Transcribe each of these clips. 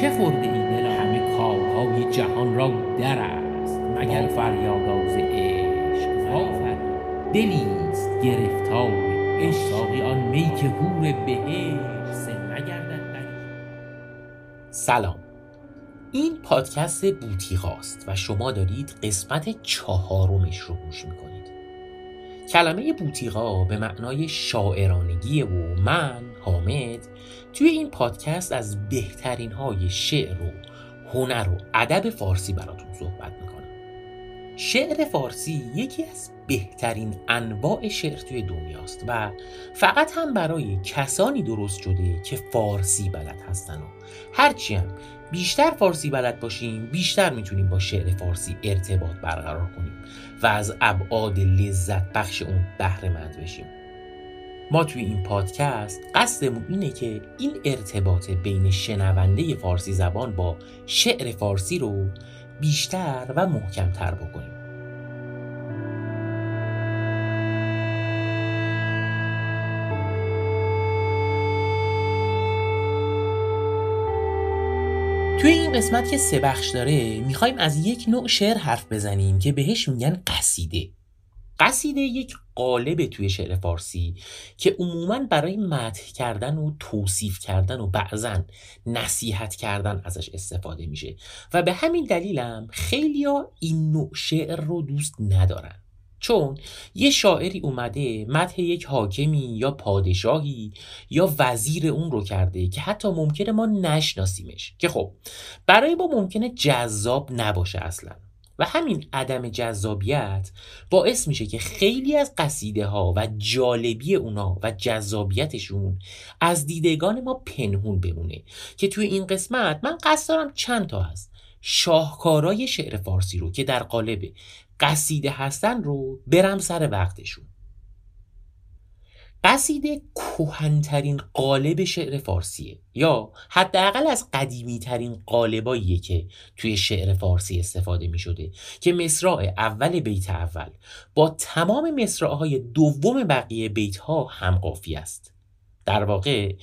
چه خورده این دل همه کارهای جهان را در است مگر فریاداز عشق آفر دلیست گرفتار عشق. آن می که هور بهشت نگردد سلام. این پادکست بوتی هاست و شما دارید قسمت چهارمش رو گوش می‌کنید. کلمه بوتیقا به معنای شاعرانگی و من حامد توی این پادکست از بهترین های شعر و هنر و ادب فارسی براتون صحبت می‌کنم. شعر فارسی یکی از بهترین انواع شعر توی دنیاست و فقط هم برای کسانی درست شده که فارسی بلد هستن و هرچی هم بیشتر فارسی بلد باشیم بیشتر می‌تونیم با شعر فارسی ارتباط برقرار کنیم و از ابعاد لذت بخش اون بهره مند بشیم. ما توی این پادکست قصدمون اینه که این ارتباط بین شنونده فارسی زبان با شعر فارسی رو بیشتر و محکمتر بکنیم. توی این قسمت که سه بخش داره می‌خوایم از یک نوع شعر حرف بزنیم که بهش میگن قصیده. قصیده یک قالب توی شعر فارسی که عموما برای مدح کردن و توصیف کردن و بعضا نصیحت کردن ازش استفاده میشه. و به همین دلیلم خیلیا این نوع شعر رو دوست ندارن. چون یه شاعری اومده مدح یک حاکمی یا پادشاهی یا وزیر اون رو کرده که حتی ممکنه ما نشناسیمش. که خب برای ما ممکنه جذاب نباشه اصلا. و همین عدم جذابیت باعث میشه که خیلی از قصیده ها و جالبی اونا و جذابیتشون از دیدگان ما پنهون بمونه. که توی این قسمت من قصد دارم چند تا هست. شاهکارای شعر فارسی رو که در قالب قصیده هستن رو برم سر وقتشون. قصیده کوهنترین قالب شعر فارسیه. یا حداقل از قدیمی ترین قالباییه که توی شعر فارسی استفاده می شده که مصراع اول بیت اول. با تمام مصراعهای دوم بقیه بیت ها همقافی است. در واقع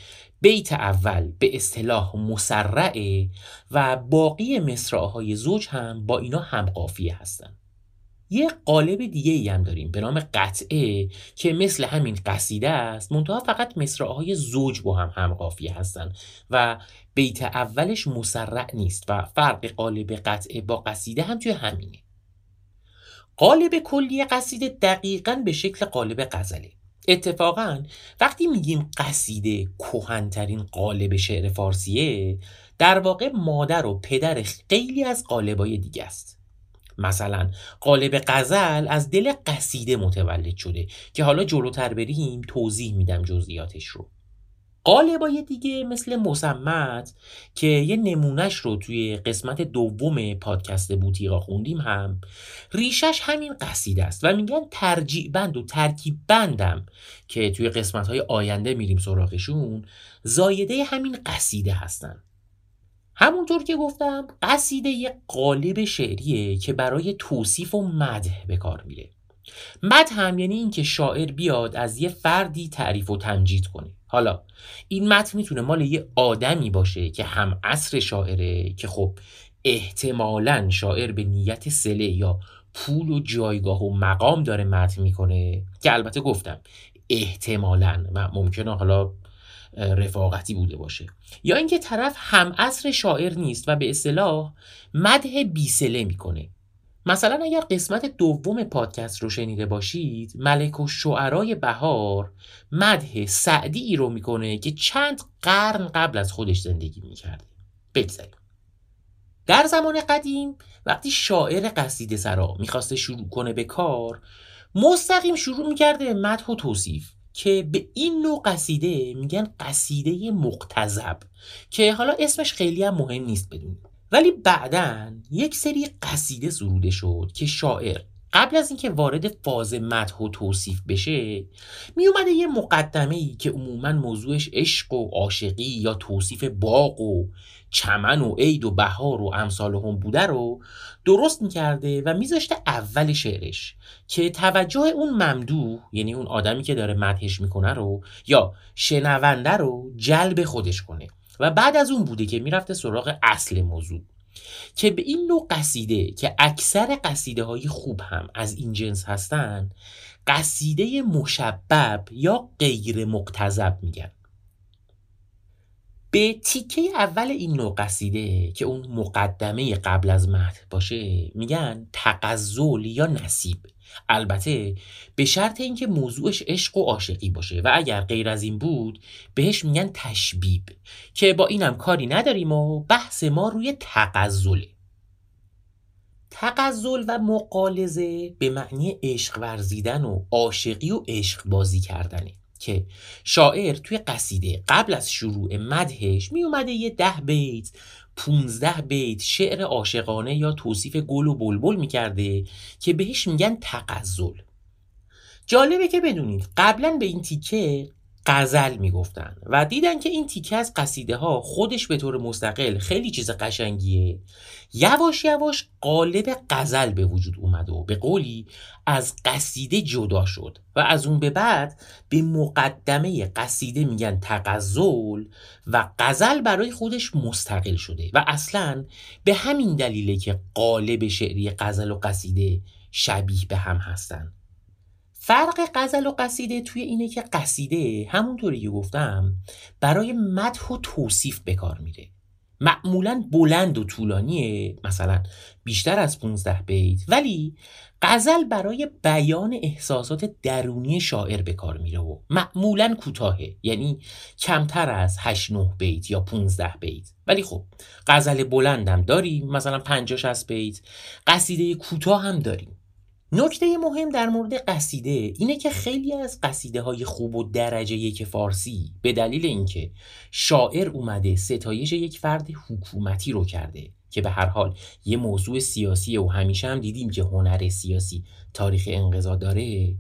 بیت اول به اصطلاح مسرعه و باقی مصراعهای زوج هم با اینا همقافیه هستند یه قالب دیگه ای هم داریم به نام قطعه که مثل همین قصیده است. منتها فقط مصرعهای زوج با هم هم قافیه هستن و بیت اولش مسرع نیست و فرق قالب قطعه با قصیده هم توی همینه. قالب کلی قصیده دقیقا به شکل قالب غزله. اتفاقا وقتی میگیم قصیده کوهنترین قالب شعر فارسیه در واقع مادر و پدر خیلی از قالبای دیگه است. مثلا قالب غزل از دل قصیده متولد شده که حالا جلوتر بریم توضیح میدم جزئیاتش رو. قالبای دیگه مثل مسمت که یه نمونهش رو توی قسمت دوم پادکست بوتیقا خوندیم هم ریشش همین قصیده است و میگن ترجیع بند و ترکیب بندم که توی قسمت های آینده میریم سراغشون زایده همین قصیده هستن. همونطور که گفتم قصیده یه قالب شعریه که برای توصیف و مدح به کار میره. مدح هم یعنی اینکه شاعر بیاد از یه فردی تعریف و تمجید کنه. حالا این متن می‌تونه مال یه آدمی باشه که هم عصر شاعره که خب احتمالا شاعر به نیت سله یا پول و جایگاه و مقام داره متن می‌کنه که البته گفتم احتمالا و ممکنه حالا رفاقتی بوده باشه. یا اینکه طرف هم اصر شاعر نیست و به اصطلاح مده بیسله می‌کنه. مثلا اگر قسمت دوم پادکست رو شنیده باشید ملک و شعرای بهار مده سعدی ای رو می‌کنه که چند قرن قبل از خودش زندگی می‌کرده. بگذاریم. در زمان قدیم وقتی شاعر قصیده سرا می‌خواسته شروع کنه به کار مستقیم شروع می‌کرده مدح و توصیف. که به این نوع قصیده میگن قصیده مقتضب که حالا اسمش خیلی هم مهم نیست بدونید ولی بعدا یک سری قصیده سروده شد که شاعر قبل از اینکه وارد فاز مدح و توصیف بشه می اومده یه مقدمه ای که عموما موضوعش عشق و عاشقی یا توصیف باغ و چمن و عید و بهار و امثال هم بوده رو درست می‌کرده و میذاشته اول شعرش که توجه اون ممدوح یعنی اون آدمی که داره مدحش می‌کنه رو یا شنونده رو جلب خودش کنه. و بعد از اون بوده که می‌رفته سراغ اصل موضوع. که به این نوع قصیده که اکثر قصیده های خوب هم از این جنس هستن قصیده مشبب یا غیر مقتضب میگن. به تیکه اول این نوع قصیده که اون مقدمه قبل از متن باشه میگن تقزل یا نصیب. البته به شرط اینکه موضوعش عشق و عاشقی باشه و اگر غیر از این بود بهش میگن تشبیب که با اینم کاری نداریم و بحث ما روی تقزله تقزل و مقالزه به معنی عشق ورزیدن و عاشقی و عشق بازی کردنه. که شاعر توی قصیده قبل از شروع مدهش می اومده یه ده بیت 15 بیت شعر عاشقانه یا توصیف گل و بلبل می‌کرده که بهش میگن تقزل. جالبه که بدونید قبلا به این تیکه قزل می‌گفتن و دیدن که این تیکه از قصیده ها خودش به طور مستقل خیلی چیز قشنگیه. یواش یواش قالب قزل به وجود اومد و به قولی از قصیده جدا شد و از اون به بعد به مقدمه قصیده میگن تقزل و قزل برای خودش مستقل شده و اصلا به همین دلیله که قالب شعری قزل و قصیده شبیه به هم هستن. فرق غزل و قصیده توی اینه که قصیده همونطوری که گفتم برای مدح و توصیف به کار میره. معمولا بلند و طولانیه مثلا بیشتر از 15 بیت ولی غزل برای بیان احساسات درونی شاعر به کار میره و معمولا کوتاهه. یعنی کمتر از 8 9 بیت یا 15 بیت. ولی خب غزل بلندم داریم مثلا 50 60 بیت. قصیده کوتاه هم داریم. نکته مهم در مورد قصیده اینه که خیلی از قصیده های خوب و درجه یک فارسی به دلیل اینکه شاعر اومده ستایش یک فرد حکومتی رو کرده که به هر حال یه موضوع سیاسی و همیشه هم دیدیم که هنر سیاسی تاریخ انقضا داره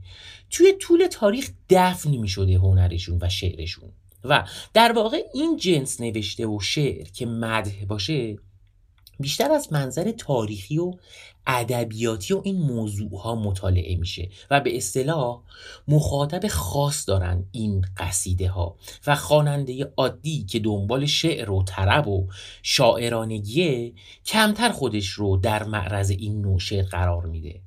توی طول تاریخ دفن می شده هنرشون و شعرشون. و در واقع این جنس نوشته و شعر که مده باشه بیشتر از منظر تاریخی و ادبیاتی و این موضوع ها مطالعه میشه و به اصطلاح مخاطب خاص دارن این قصیده ها و خواننده عادی که دنبال شعر و طرب و شاعرانگیه کمتر خودش رو در معرض این نوع شعر قرار میده.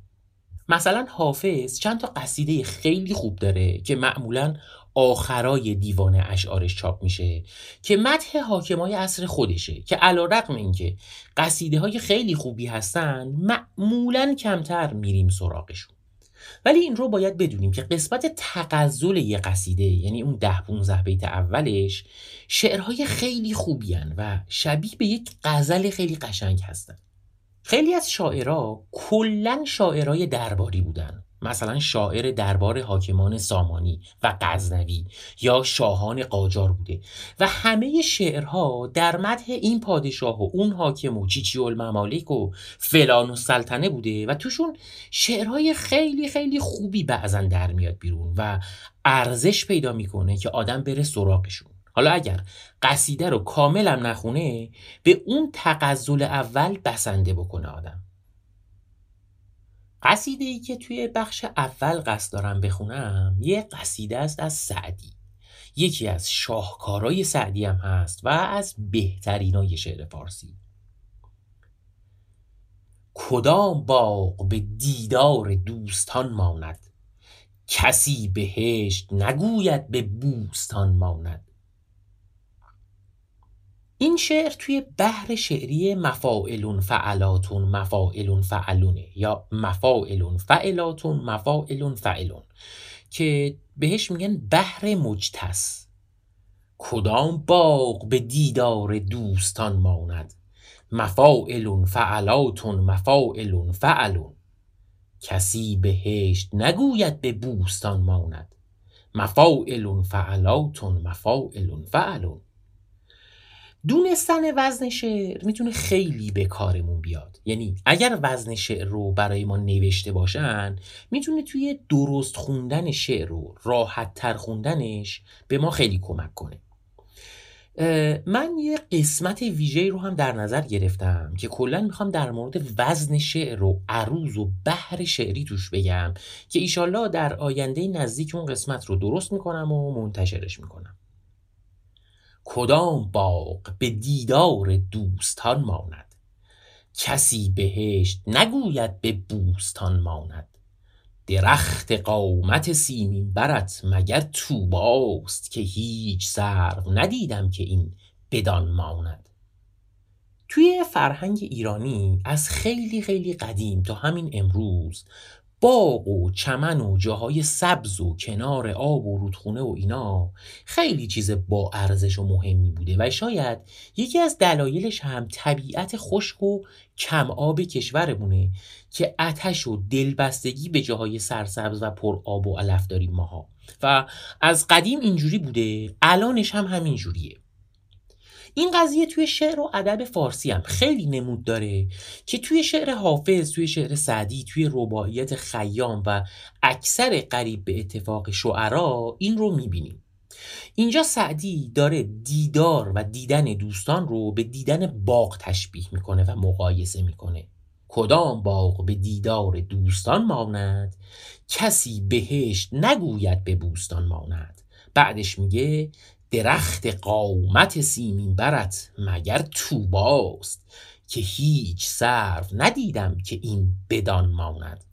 مثلا حافظ چند تا قصیده خیلی خوب داره که معمولا آخرای دیوان اشعارش چاپ میشه که متح حاکمای عصر خودشه که علا رقم اینکه قصیده های خیلی خوبی هستن معمولا کمتر میریم سراغشون. ولی این رو باید بدونیم که قسمت تقزل یه قصیده یعنی اون ده 15 بیت اولش شعرهای خیلی خوبی و شبیه به یک غزل خیلی قشنگ هستن. خیلی از شاعرها کلا شاعرای درباری بودن. مثلا شاعر دربار حاکمان سامانی و غزنوی یا شاهان قاجار بوده و همه شعرها در مدح این پادشاه و اون حاکم و چیچی الممالک و فلان و سلطنه بوده و توشون شعرهای خیلی خیلی خوبی بعضا در میاد بیرون و ارزش پیدا می‌کنه که آدم بره سراغشون. حالا اگر قصیده رو کاملم نخونه به اون تقزل اول بسنده بکنه آدم. قصیده ای که توی بخش اول قصد دارم بخونم یه قصیده است از سعدی. یکی از شاهکارای سعدی هم هست و از بهترینای شعر فارسی. کدام باغ به دیدار دوستان ماند؟ کسی بهشت نگوید به بوستان ماند. این شعر توی بحر شعری مفاعلون فعلاتون مفاعلون فعلونه یا مفاعلون فعلاتون مفاعلون فعلون که بهش میگن بحر مجتس. کدام باغ به دیدار دوستان ماند؟ مفاعلون فعلاتون مفاعلون فعلون. کسی بهشت نگوید به بوستان ماند؟ مفاعلون فعلاتون مفاعلون فعلون. دونستن وزن شعر می‌تونه خیلی به کارمون بیاد. یعنی اگر وزن شعر رو برای ما نوشته باشن می‌تونه توی درست خوندن شعر رو راحت تر خوندنش به ما خیلی کمک کنه. من یه قسمت ویژه رو هم در نظر گرفتم که کلا می‌خوام در مورد وزن شعر و عروض و بحر شعری توش بگم که ایشالله در آینده نزدیک اون قسمت رو درست می‌کنم و منتشرش می‌کنم. کدام باغ به دیدار دوستان ماند؟ کسی بهشت نگوید به بوستان ماند؟ درخت قامت سیمین برت مگر توباست که هیچ سرو ندیدم که این بدان ماند؟ توی فرهنگ ایرانی از خیلی خیلی قدیم تا همین امروز باغ و چمن و جاهای سبز و کنار آب و رودخونه و اینا خیلی چیز با ارزش و مهمی بوده و شاید یکی از دلایلش هم طبیعت خشک و کم آب کشورمونه که اتش و دلبستگی به جاهای سرسبز و پر آب و علف داریم ماها. و از قدیم اینجوری بوده الانش هم همین جوریه این قضیه توی شعر و ادب فارسی هم خیلی نمود داره که توی شعر حافظ توی شعر سعدی توی رباعیت خیام و اکثر قریب به اتفاق شعرا این رو می‌بینیم. اینجا سعدی داره دیدار و دیدن دوستان رو به دیدن باغ تشبیه می‌کنه و مقایسه می‌کنه. کدام باغ به دیدار دوستان ماند؟ کسی بهشت نگوید به بوستان ماند. بعدش میگه درخت قامت سیمین برت مگر توباست که هیچ سرو ندیدم که این بدان ماند.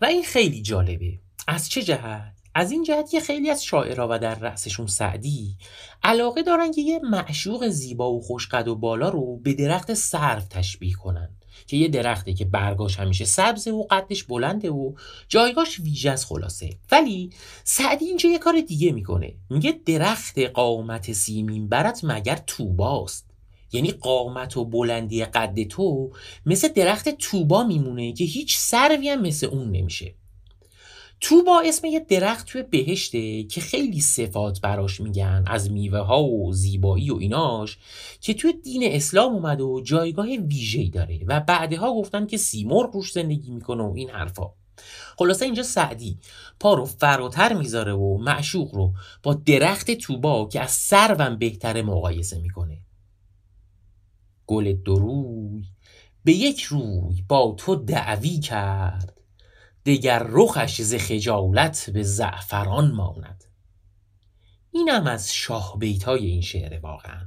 و این خیلی جالبه. از چه جهت؟ از این جهت که خیلی از شاعرها و در رأسشون سعدی علاقه دارن که یه معشوق زیبا و خوشقد و بالا رو به درخت سرو تشبیه کنن. که یه درخته که برگاش همیشه سبزه و قدش بلنده و جایگاش ویژه از خلاصه. ولی سعدی اینجا یه کار دیگه می‌کنه. میگه درخت قامت سیمین برت مگر توباست. یعنی قامت و بلندی قد تو مثل درخت توبا میمونه که هیچ سروی هم مثل اون نمیشه. توبا اسم یه درخت توی بهشته که خیلی صفات براش میگن از میوه ها و زیبایی و ایناش که توی دین اسلام اومده و جایگاه ویژه‌ای داره و بعدها گفتن که سیمرغ روش زندگی می‌کنه و این حرفا. خلاصه اینجا سعدی پا رو فراتر می‌ذاره و معشوق رو با درخت توبا که از سروم بهتره مقایسه می‌کنه. گل دروی به یک روی با تو دعوی کرد. دگر رخش ز خجالت به زعفران ماند. اینم از شاه بیتای این شعر واقعا.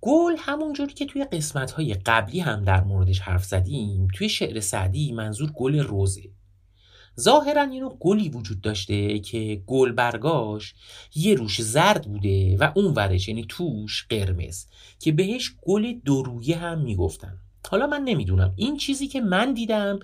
گل همونجوری که توی قسمت های قبلی هم در موردش حرف زدیم توی شعر سعدی منظور گل روزه. ظاهرا اینو گلی وجود داشته که گل برگاش یه روش زرد بوده و اون ورش یعنی توش قرمز که بهش گل درویه هم می‌گفتن. حالا من نمی‌دونم. این چیزی که من دیدم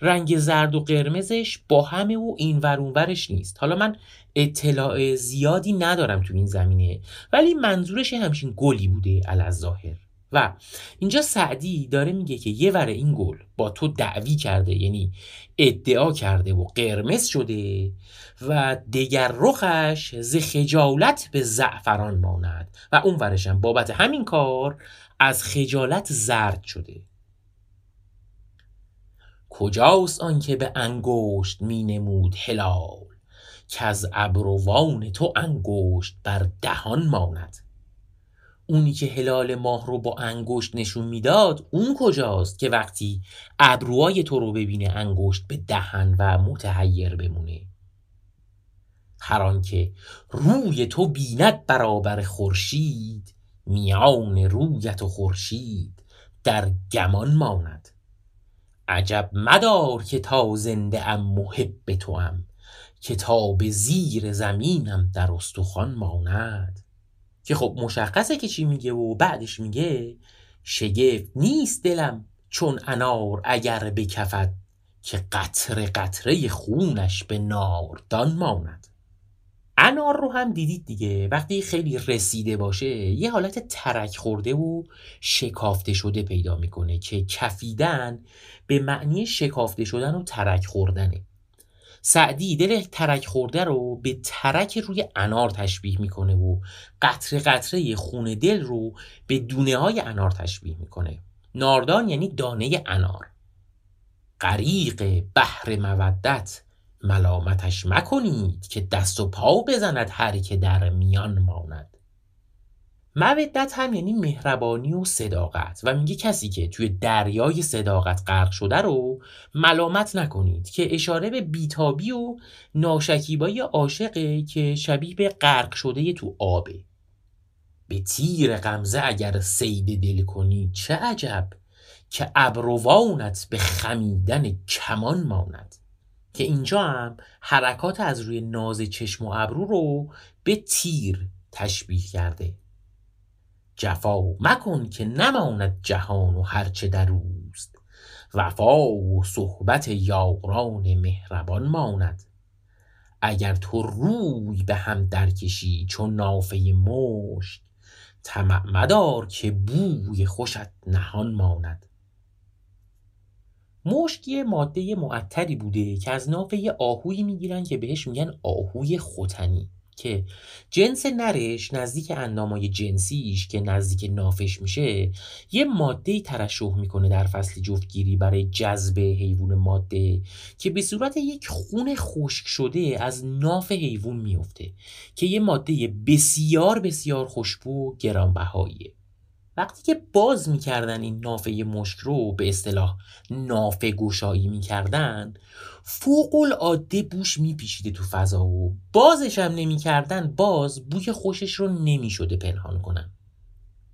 رنگ زرد و قرمزش با همه و این ورش نیست. حالا من اطلاع زیادی ندارم تو این زمینه ولی منظورش همچین گلی بوده ظاهر و اینجا سعدی داره میگه که یه ور این گل با تو دعوی کرده یعنی ادعا کرده و قرمز شده و دگر رخش ز خجالت به زعفران ماند. و اون ورشم بابت همین کار از خجالت زرد شده. کجاست آنکه به انگشت می نمود هلال؟ که از ابروان تو انگشت بر دهان ماند. اونی که هلال ماه رو با انگشت نشون می‌داد اون کجاست که وقتی ابروهای تو رو ببینه انگشت به دهن و متحیر بمونه؟ هر آنکه روی تو بیند برابر خورشید میان رویت و خورشید در گمان ماند. عجب مدار که تا زنده ام محب تو ام که تا به زیر زمینم در استخوان ماند. که خب مشخصه که چی میگه و بعدش میگه شگفت نیست دلم چون انار اگر بکفد که قطره قطره خونش به ناردان ماند. انار رو هم دیدید دیگه. وقتی خیلی رسیده باشه یه حالت ترک خورده و شکافته شده پیدا می‌کنه که کفیدن به معنی شکافته شدن و ترک خوردنه. سعدی دل ترک خورده رو به ترک روی انار تشبیه می‌کنه و قطره قطره خون دل رو به دونه های انار تشبیه می‌کنه. ناردان یعنی دانه انار. غریق بحر مودت. ملامتش مکنید که دست و پا بزند هر که در میان ماند. مودت هم یعنی مهربانی و صداقت. و میگه کسی که توی دریای صداقت غرق شده رو ملامت نکنید که اشاره به بیتابی و ناشکیبایی عاشقه که شبیه به غرق شده تو آبه. به تیر غمزه اگر سید دل کنی چه عجب که ابروانت به خمیدن کمان ماند. که اینجا هم حرکات از روی ناز چشم و ابرو رو به تیر تشبیه کرده. جفا مکن که نماند جهان و هرچه در اوست. وفا و صحبت یاران مهربان ماند. اگر تو روی به هم درکشی چون نافه مشک طمع مدار که بوی خوشت نهان ماند. مشک یه ماده معطری بوده که از نافه یه آهویی می‌گیرن که بهش میگن آهوی خوتنی که جنس نرش نزدیک اندامای جنسیش که نزدیک نافش میشه یه ماده ترشح می‌کنه در فصل جفتگیری برای جذب حیوان ماده که به صورت یک خون خشک شده از ناف حیوان میفته که یه ماده بسیار بسیار خوشبو گرانبهاییه. وقتی که باز می‌کردن این نافه مشک رو به اصطلاح نافه گشایی می‌کردن فوق العاده بوش میپیچیده تو فضا و بازش هم نمی‌کردن باز بوی خوشش رو نمی‌شده پنهان کنن.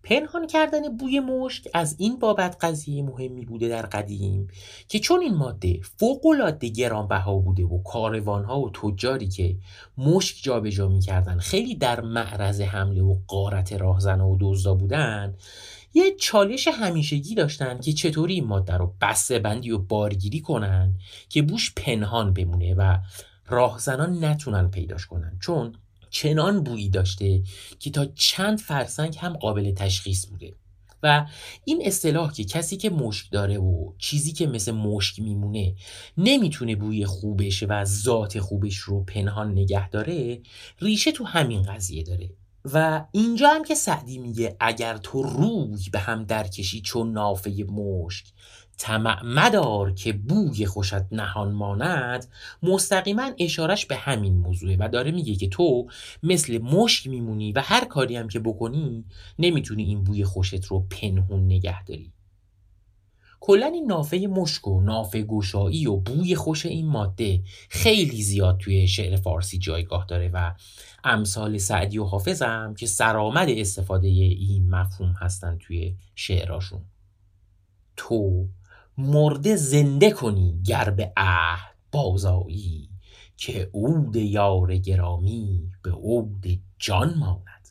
پنهان کردن بوی مشک از این بابت قضیه مهمی بوده در قدیم که چون این ماده فوق العاده گرانبها بوده و کاروانها و تجاری که مشک جابجا می‌کردن خیلی در معرض حمله و قارت راهزن و دزدا بودن یه چالش همیشگی داشتن که چطوری این ماده رو بسته بندی و بارگیری کنن که بوش پنهان بمونه و راهزنان نتونن پیداش کنن. چون چنان بویی داشته که تا چند فرسنگ هم قابل تشخیص بوده. و این اصطلاح که کسی که مشک داره و چیزی که مثل مشک میمونه نمی‌تونه بوی خوبش و ذات خوبش رو پنهان نگه داره ریشه تو همین قضیه داره. و اینجا هم که سعدی میگه اگر تو روی به هم درکشی چون نافه مشک طمع مدار که بوی خوشت نهان ماند مستقیما اشارش به همین موضوعه و داره میگه که تو مثل مشک میمونی و هر کاری هم که بکنی نمی‌تونی این بوی خوشت رو پنهون نگه داری. کلا این نافه مشک و نافه گشایی و بوی خوش این ماده خیلی زیاد توی شعر فارسی جایگاه داره و امثال سعدی و حافظم که سرآمد استفاده این مفهوم هستن توی شعراشون. تو مرده زنده کنی گر به عهد بازایی که عود یار گرامی به عود جان ماند.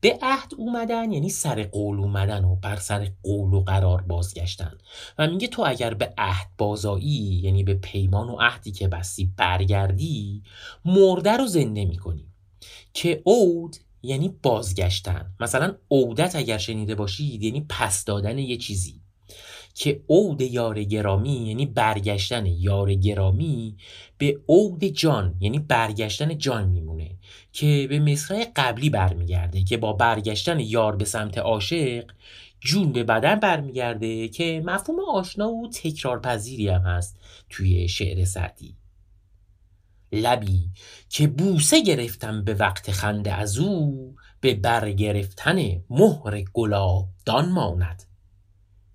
به عهد اومدن یعنی سر قول اومدن و بر سر قول و قرار بازگشتن. و میگه تو اگر به عهد بازایی یعنی به پیمان و عهدی که بستی برگردی مرده رو زنده می‌کنی. که عود یعنی بازگشتن. مثلا عودت اگر شنیده باشید یعنی پس دادن یه چیزی. که عود یار گرامی یعنی برگشتن یار گرامی به عود جان یعنی برگشتن جان میمونه که به مصرع قبلی برمیگرده که با برگشتن یار به سمت عاشق جون به بدن برمیگرده که مفهوم آشنا و تکرار پذیری هم هست توی شعر سعدی. لبی که بوسه گرفتم به وقت خنده از او به برگرفتن مهر گلاب دان ماند.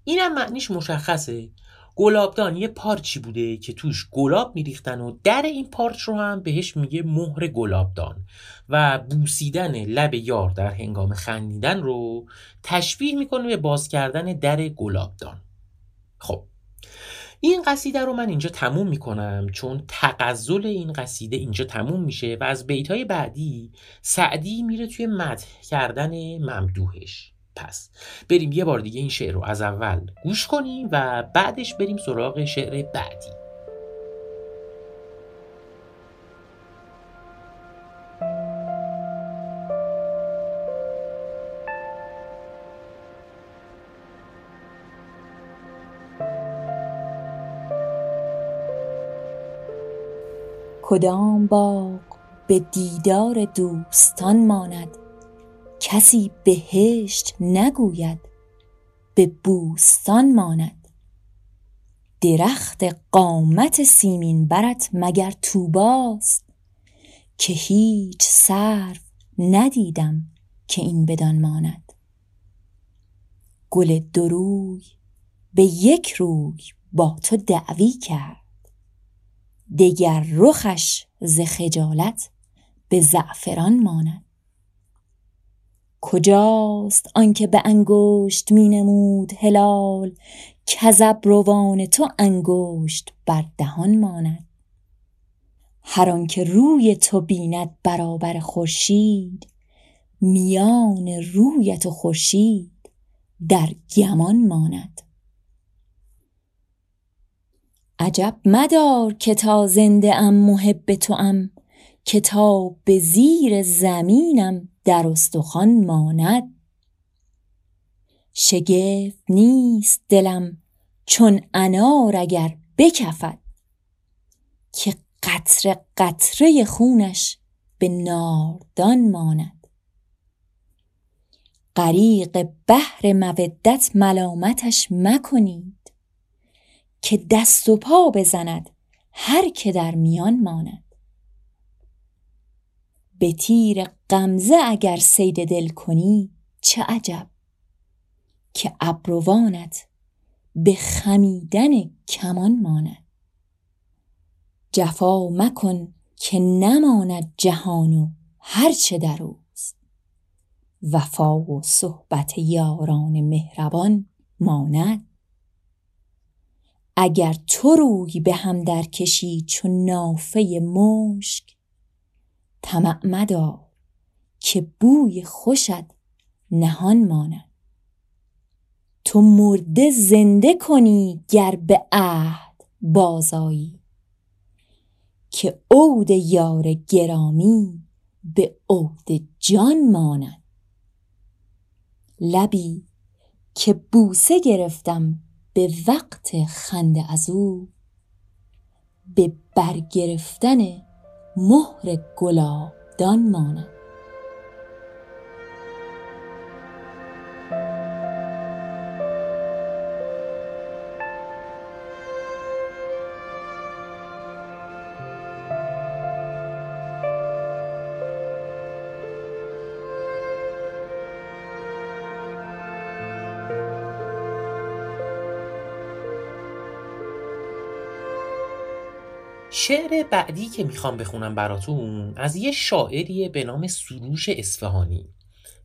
اینم معنیش مشخصه. گلابدان یه پارچی بوده که توش گلاب میریختن و در این پارچ رو هم بهش میگه مهر گلابدان و بوسیدن لب یار در هنگام خندیدن رو تشبیه می‌کنه به باز کردن در گلابدان. خب این قصیده رو من اینجا تموم می‌کنم چون تقزل این قصیده اینجا تموم میشه و از بیتهای بعدی سعدی میره توی مدح کردن ممدوحش. پس. بریم یه بار دیگه این شعر رو از اول گوش کنیم و بعدش بریم سراغ شعر بعدی. کدام باغ به دیدار دوستان ماند؟ کسی بهشت نگوید به بوستان ماند. درخت قامت سیمین برت مگر توباست که هیچ سرو ندیدم که این بدان ماند. گل دروی به یک روی با تو دعوی کرد دگر رخش ز خجالت به زعفران ماند. کجاست آنکه به انگشت می نمود هلال کذب روان تو انگشت بر دهان ماند هر آنکه روی تو بیند برابر خورشید میان رویت و خورشید در گمان ماند عجب مدار که تا زنده ام محب تو ام که تا به زیر زمینم در استخوان ماند. شگفت نیست دلم چون انار اگر بکفد که قطره قطره خونش به ناردان ماند. غریق بحر مودت ملامتش مکنید که دست و پا بزند هر که در میان ماند. به تیر غمزه اگر صید دل کنی چه عجب که ابروانت به خمیدن کمان ماند. جفا مکن که نماند جهان و هرچه در اوست. وفا و صحبت یاران مهربان ماند. اگر تو روی به هم در کشی چون نافه مشک طمع مدار که بوی خوشت نهان ماند. تو مرده زنده کنی گر به عهد بازآیی که عود یار گرامی به عود جان ماند. لبی که بوسه گرفتم به وقت خنده از او به برگرفتن مهر گلابدان ماند. بعدی که می‌خوام بخونم براتون از یه شاعریه به نام سروش اصفهانی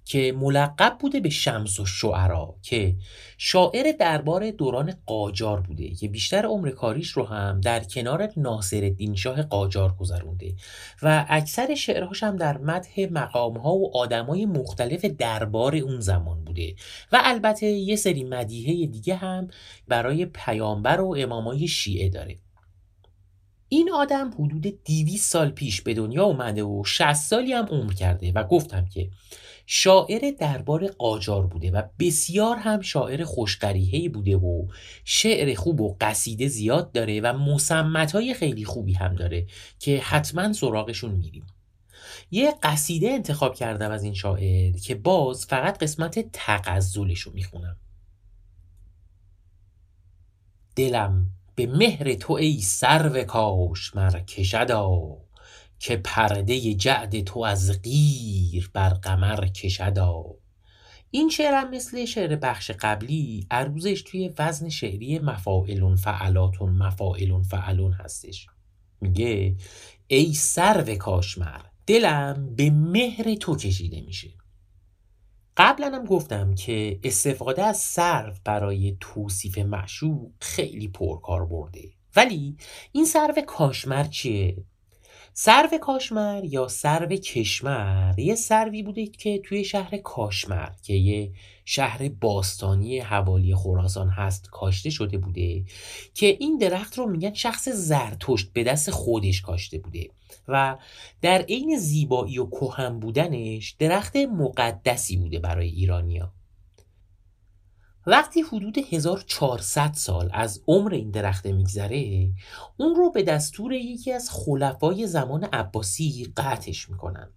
که ملقب بوده به شمس و شعرا که شاعر دربار دوران قاجار بوده که بیشتر عمر کاریش رو هم در کنار ناصر شاه قاجار گذرونده و اکثر شعرهاش هم در مدح مقامها و آدمای مختلف دربار اون زمان بوده و البته یه سری مدیحه دیگه هم برای پیامبر و امامای شیعه داره. این آدم حدود 200 سال پیش به دنیا اومده و 60 سالی هم عمر کرده و گفتم که شاعر دربار قاجار بوده و بسیار هم شاعر خوشقریحه‌ای بوده و شعر خوب و قصیده زیاد داره و مسمتهای خیلی خوبی هم داره که حتما سراغشون میریم. یه قصیده انتخاب کردم از این شاعر که باز فقط قسمت تغزلش رو می‌خونم. دلم به مهر تو ای سرو کاشمر کشدا که پرده جعد تو از غیر بر قمر کشدا. این شعرم مثل شعر بخش قبلی عروزش توی وزن شعری مفاعلون فعلاتون مفاعلون فعلون هستش. میگه ای سرو کاشمر دلم به مهر تو کشیده میشه. قبلا هم گفتم که استفاده از سرو برای توصیف معشوق خیلی پرکار برده ولی این سرو کاشمر چیه؟ سرو کاشمر یا سرو کشمر؟ یه سروی بوده که توی شهر کاشمر که یه شهر باستانی حوالی خراسان هست کاشته شده بوده که این درخت رو میگن شخص زرتشت به دست خودش کاشته بوده. و در عین زیبایی و کهن بودنش درخت مقدسی بوده برای ایرانیا وقتی حدود 1400 سال از عمر این درخت میگذره اون رو به دستور یکی از خلفای زمان عباسی قطعش می‌کنن.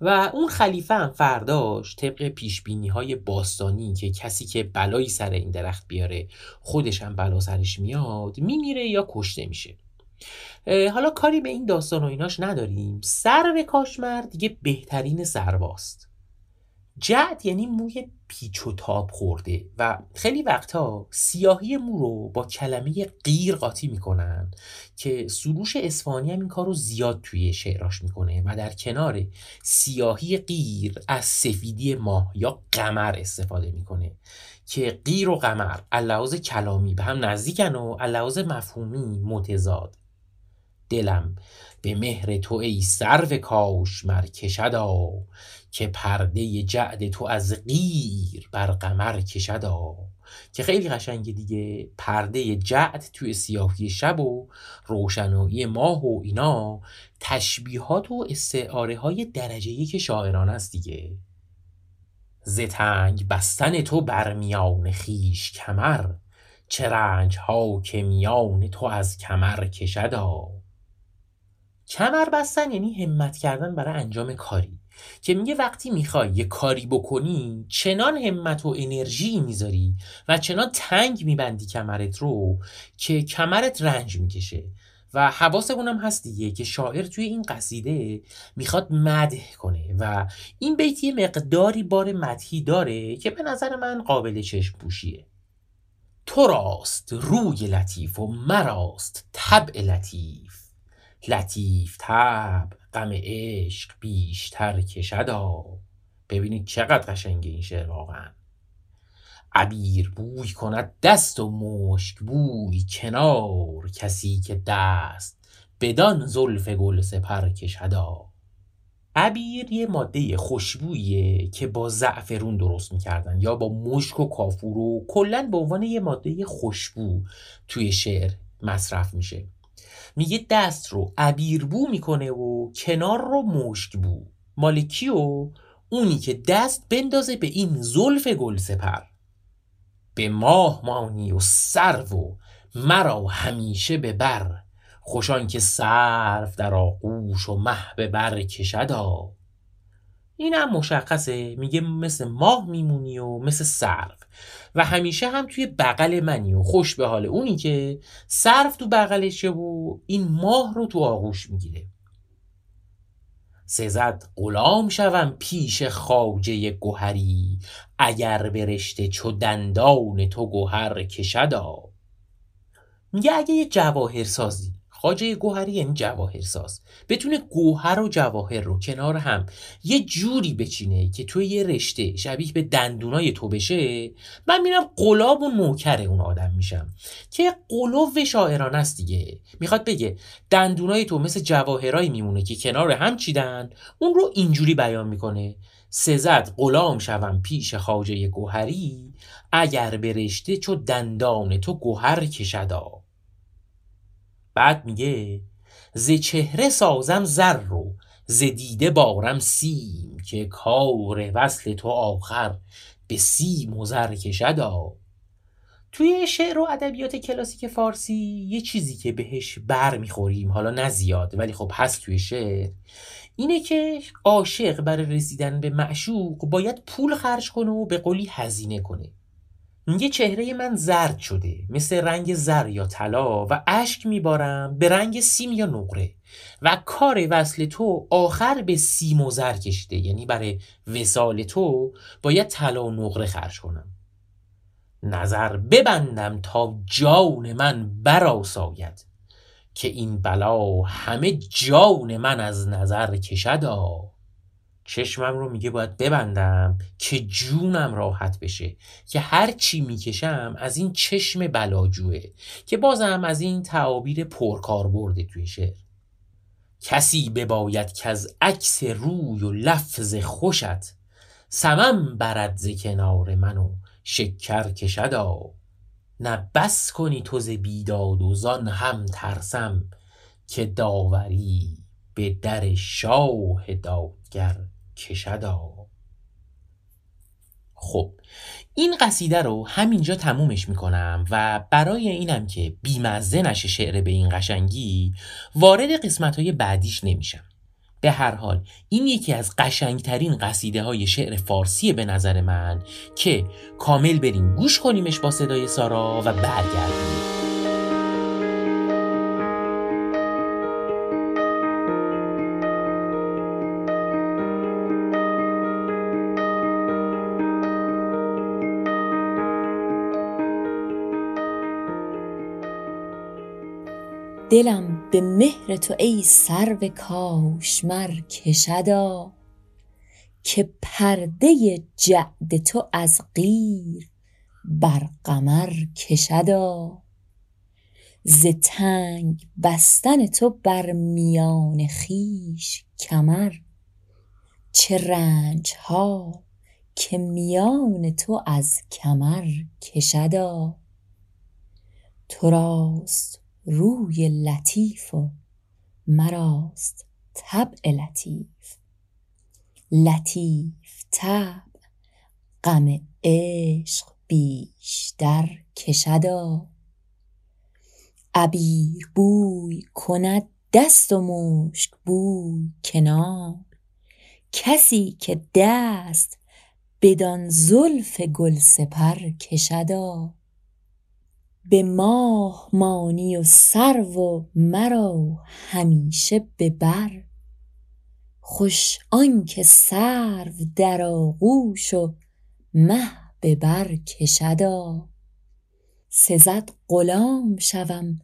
و اون خلیفه هم فرداش طبق پیش های باستانی که کسی که بلایی سر این درخت بیاره خودش هم بلا سرش میاد میمیره یا کشته میشه. حالا کاری به این داستان و ایناش نداریم. سرو کاشمر دیگه بهترین سرواست جعد یعنی موی پیچ و تاب خورده و خیلی وقتها سیاهی مو رو با کلمه غیر قاطی می‌کنن که سروش اسفانی هم این کار رو زیاد توی شعراش می‌کنه و در کنار سیاهی غیر از سفیدی ماه یا قمر استفاده می‌کنه که غیر و قمر اللحاظ کلامی به هم نزدیکن و اللحاظ مفهومی متضاد. دلم به مهر تو ای سرو کاش مرکشدا که پرده جعد تو از غیر بر قمر کشدا. که خیلی قشنگه دیگه پرده جعد توی سیاهی شب و روشنایی ماه و اینا تشبیهات و استعاره های درجه یک شاعران است دیگه. زتنگ بستن تو بر میان خیش کمر چه رنج ها که میان تو از کمر کشدا. کمر بستن یعنی همت کردن برای انجام کاری. که میگه وقتی می‌خوای یه کاری بکنی چنان همت و انرژی می‌ذاری و چنان تنگ میبندی کمرت رو که کمرت رنج می‌کشه. و حواسمون هم هست دیگه که شاعر توی این قصیده می‌خواد مده کنه و این بیت یه مقداری بار مدهی داره که به نظر من قابل چشم پوشیه. تو راست روی لطیف و مراست طبع لطیف. لطیف تب غم عشق بیشتر کشدا ببینید چقدر قشنگه این شعر واقعا. عبیر بوی کند دست و مشک بوی کنار کسی که دست بدان زلف گل سپر کشدا عبیر یه ماده خوشبویه که با زعفرون درست می‌کردن یا با مشک و کافور و کلا به عنوان یه ماده خوشبو توی شعر مصرف میشه. میگه دست رو عبیربو می‌کنه و کنار رو مشکبو. مالکی و اونی که دست بندازه به این زلف گل سپر. به ماه مانی و سرو و مرا همیشه به بر. خوشان که سرف در آغوش و مه به بر کشدا. این مشخصه. میگه مثل ماه میمونی و مثل سرف و همیشه هم توی بغل منی و خوش به حال اونی که سرف تو بغلشه و این ماه رو تو آغوش می‌گیره. سزد غلام شوم پیش خاجه گوهری اگر برشته چو دندان تو گوهر کشدا. میگه اگه یه جواهر سازی خاجه گوهری یعنی جواهرساز. بتونه گوهر و جواهر رو کنار هم یه جوری بچینه که توی یه رشته شبیه به دندونای تو بشه من میرم قلاب و نوکر اون آدم میشم. که قلوب شاعران است دیگه. می‌خواد بگه دندونای تو مثل جواهرایی میمونه که کنار هم چیدن. اون رو اینجوری بیان می‌کنه. سزد غلام شوم پیش خاجه گوهری اگر به رشته چو دندان تو گوهر کشدا. بعد میگه ز چهره سازم زر رو ز دیده بارم سیم که کار وصل تو آخر به سیم و زر کشدا توی شعر و ادبیات کلاسیک فارسی یه چیزی که بهش بر می‌خوریم حالا نه زیاد ولی خب هست توی شعر اینه که عاشق برای رسیدن به معشوق باید پول خرج کنه و به قولی هزینه کنه. میگه چهره من زرد شده مثل رنگ زر یا طلا و اشک میبارم به رنگ سیم یا نقره. و کار وصل تو آخر به سیم و زر کشیده یعنی برای وسال تو باید طلا و نقره خرج کنم. نظر ببندم تا جان من براساید که این بلا همه جان من از نظر کشدا. چشمم رو میگه باید ببندم که جونم راحت بشه که هر چی می‌کشم از این چشم بلاجوه که بازم از این تعابیر پرکار برده توی شعر. کسی بباید که از عکس روی و لفظ خوشت سمم برد ز کنار منو شکر کشدا. نه بس کنی تو ز بیداد و زان هم ترسم که داوری به در شاه دادگر. کشدا خب این قصیده رو همینجا تمومش می‌کنم و برای اینم که بیمزه نشه شعر به این قشنگی وارد قسمت های بعدیش نمیشم. به هر حال این یکی از قشنگترین قصیده های شعر فارسی به نظر من که کامل بریم گوش کنیمش با صدای سارا و برگردیم. دلم به مهر تو ای سرو کاشمر کشدا که پرده جعد تو از قیر بر قمر کشدا. ز تنگ بستن تو بر میان خویش کمر چه رنج ها که میان تو از کمر کشدا. تو راست روی لطیف و مراست طبع لطیف. لطیف طبع غم عشق بیشتر کشدا عبیر بوی کند دست و مشک بوی کنار. کسی که دست بدان زلف گلسپر کشدا به ماه مانی و سرو و مرا همیشه به بر. خوش آنکه سرو در آغوش و مه به بر کشدا سزد غلام شوم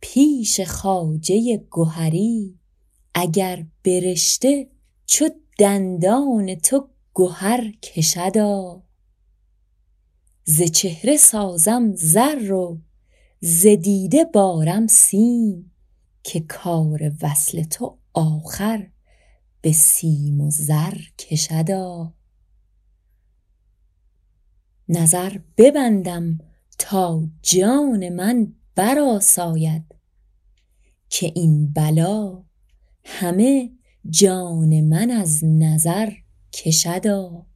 پیش خواجه گهری اگر به رشته چو دندان تو گهر کشدا ز چهره سازم زر و ز دیده بارم سیم که کار وصل تو آخر به سیم و زر کشدا نظر ببندم تا جان من برآساید که این بلا همه جان من از نظر کشدا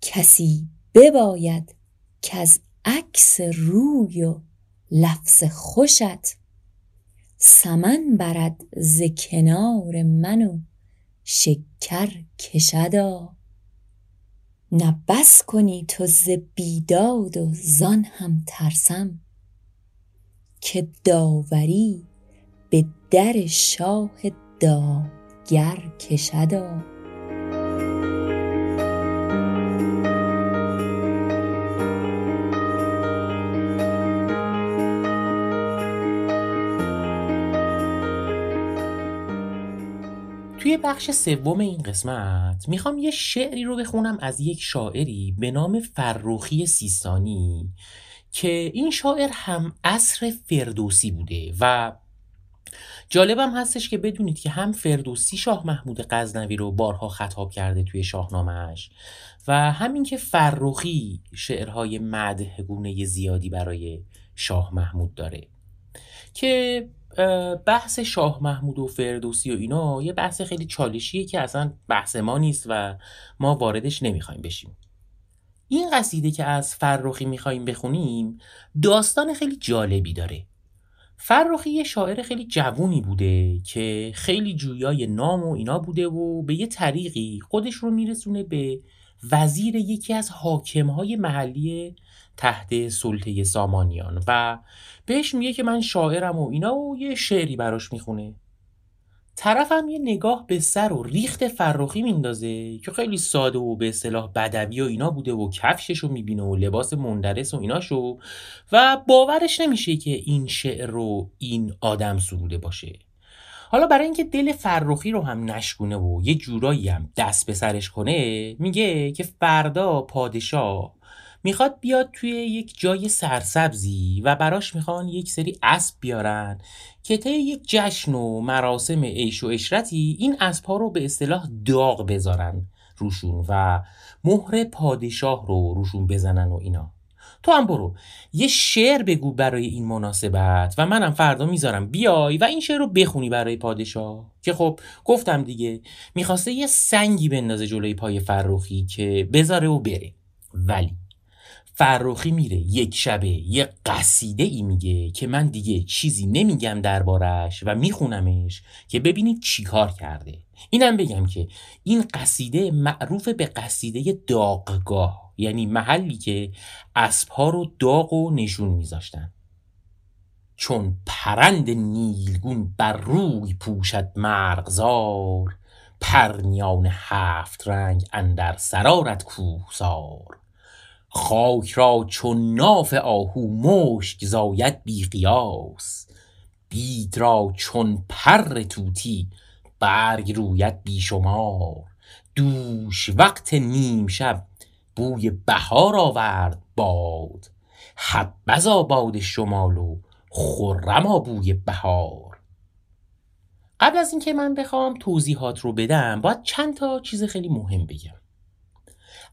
کسی بباید کز عکس روی و لفظ خوشت. سمن برد ز کنار من و شکر کشدا. نه بس کنی تو ز بیداد و زان هم ترسم که داوری به در شاه دادگر کشدا. توی بخش سوم این قسمت می‌خوام یه شعری رو بخونم از یک شاعری به نام فروخی سیستانی که این شاعر هم عصر فردوسی بوده و جالبم هستش که بدونید که هم فردوسی شاه محمود غزنوی رو بارها خطاب کرده توی شاهنامهش و همین که فرخی شعرهای مدح گونه زیادی برای شاه محمود داره که بحث شاه محمود و فردوسی و اینا یه بحث خیلی چالشیه که اصلا بحث ما نیست و ما واردش نمی‌خوایم بشیم. این قصیده که از فرخی می‌خوایم بخونیم داستان خیلی جالبی داره. فرخی یه شاعر خیلی جوونی بوده که خیلی جویای نام و اینا بوده و به یه طریقی خودش رو میرسونه به وزیر یکی از حاکمهای محلی تحت سلطه سامانیان و بهش میگه که من شاعرم و اینا و یه شعری براش می‌خونه. طرفم یه نگاه به سر و ریخت فرخی میندازه که خیلی ساده و به اصطلاح بدوی و اینا بوده و کفشش رو می‌بینه و لباس مندرس و ایناشو و باورش نمیشه که این شعر رو این آدم سروده باشه. حالا برای اینکه دل فرخی رو هم نشکونه و یه جورایی هم دست به سرش کنه میگه که فردا پادشاه می‌خواد بیاد توی یک جای سرسبزی و براش می‌خوان یک سری اسب بیارن که طی یک جشن و مراسم عیش و اشرتی این اسبها رو به اصطلاح داغ بذارن روشون و مهر پادشاه رو روشون بزنن و اینا. تو هم برو. یه شعر بگو برای این مناسبت و منم فردا می‌ذارم. بیای و این شعر رو بخونی برای پادشاه. که خب گفتم دیگه می‌خواسته یه سنگی بندازه جلوی پای فروخی که بذاره و بره. ولی فرخی میره یک شبه یه قصیده ای میگه که من دیگه چیزی نمیگم دربارش و میخونمش که ببینید چی کار کرده. اینم بگم که این قصیده معروف به قصیده داغگاه یعنی محلی که اسبها رو داغ و نشون میذاشتن. چون پرند نیلگون بر روی پوشد مرغزار پرنیان هفت رنگ اندر سرارت کوهسار. خاک را چون ناف آهو مشک زاید بی قیاس. بید را چون پر توتی برگ رویت بیشمار دوش وقت نیم شب بوی بهار آورد باد. حبذا باد شمال و خرما بوی بهار. قبل از اینکه من بخوام توضیحات رو بدم باید چند تا چیز خیلی مهم بگم.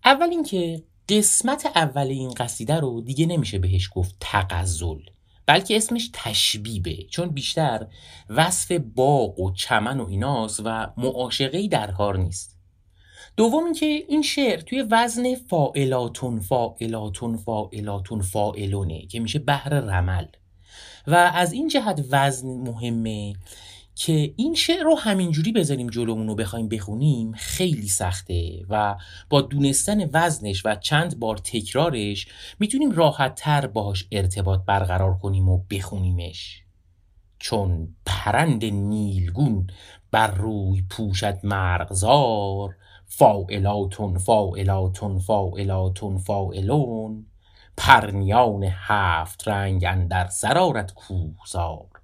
اول اینکه قسمت اول این قصیده رو دیگه نمیشه بهش گفت تقزل بلکه اسمش تشبیبه چون بیشتر وصف باغ و چمن و ایناست و معاشقه در کار نیست. دوم اینکه این شعر توی وزن فائلاتون فائلاتون فائلاتون فائلونه که میشه بحر رمل. و از این جهت وزن مهمه که این شعر رو همینجوری بذاریم جلومون رو بخوایم بخونیم خیلی سخته و با دونستن وزنش و چند بار تکرارش می‌تونیم راحت تر باش ارتباط برقرار کنیم و بخونیمش. چون پرند نیلگون بر روی پوشد مرغزار فائلاتون فائلاتون فائلاتون فائلون پرنیان هفت رنگ اندر سرارت کوزار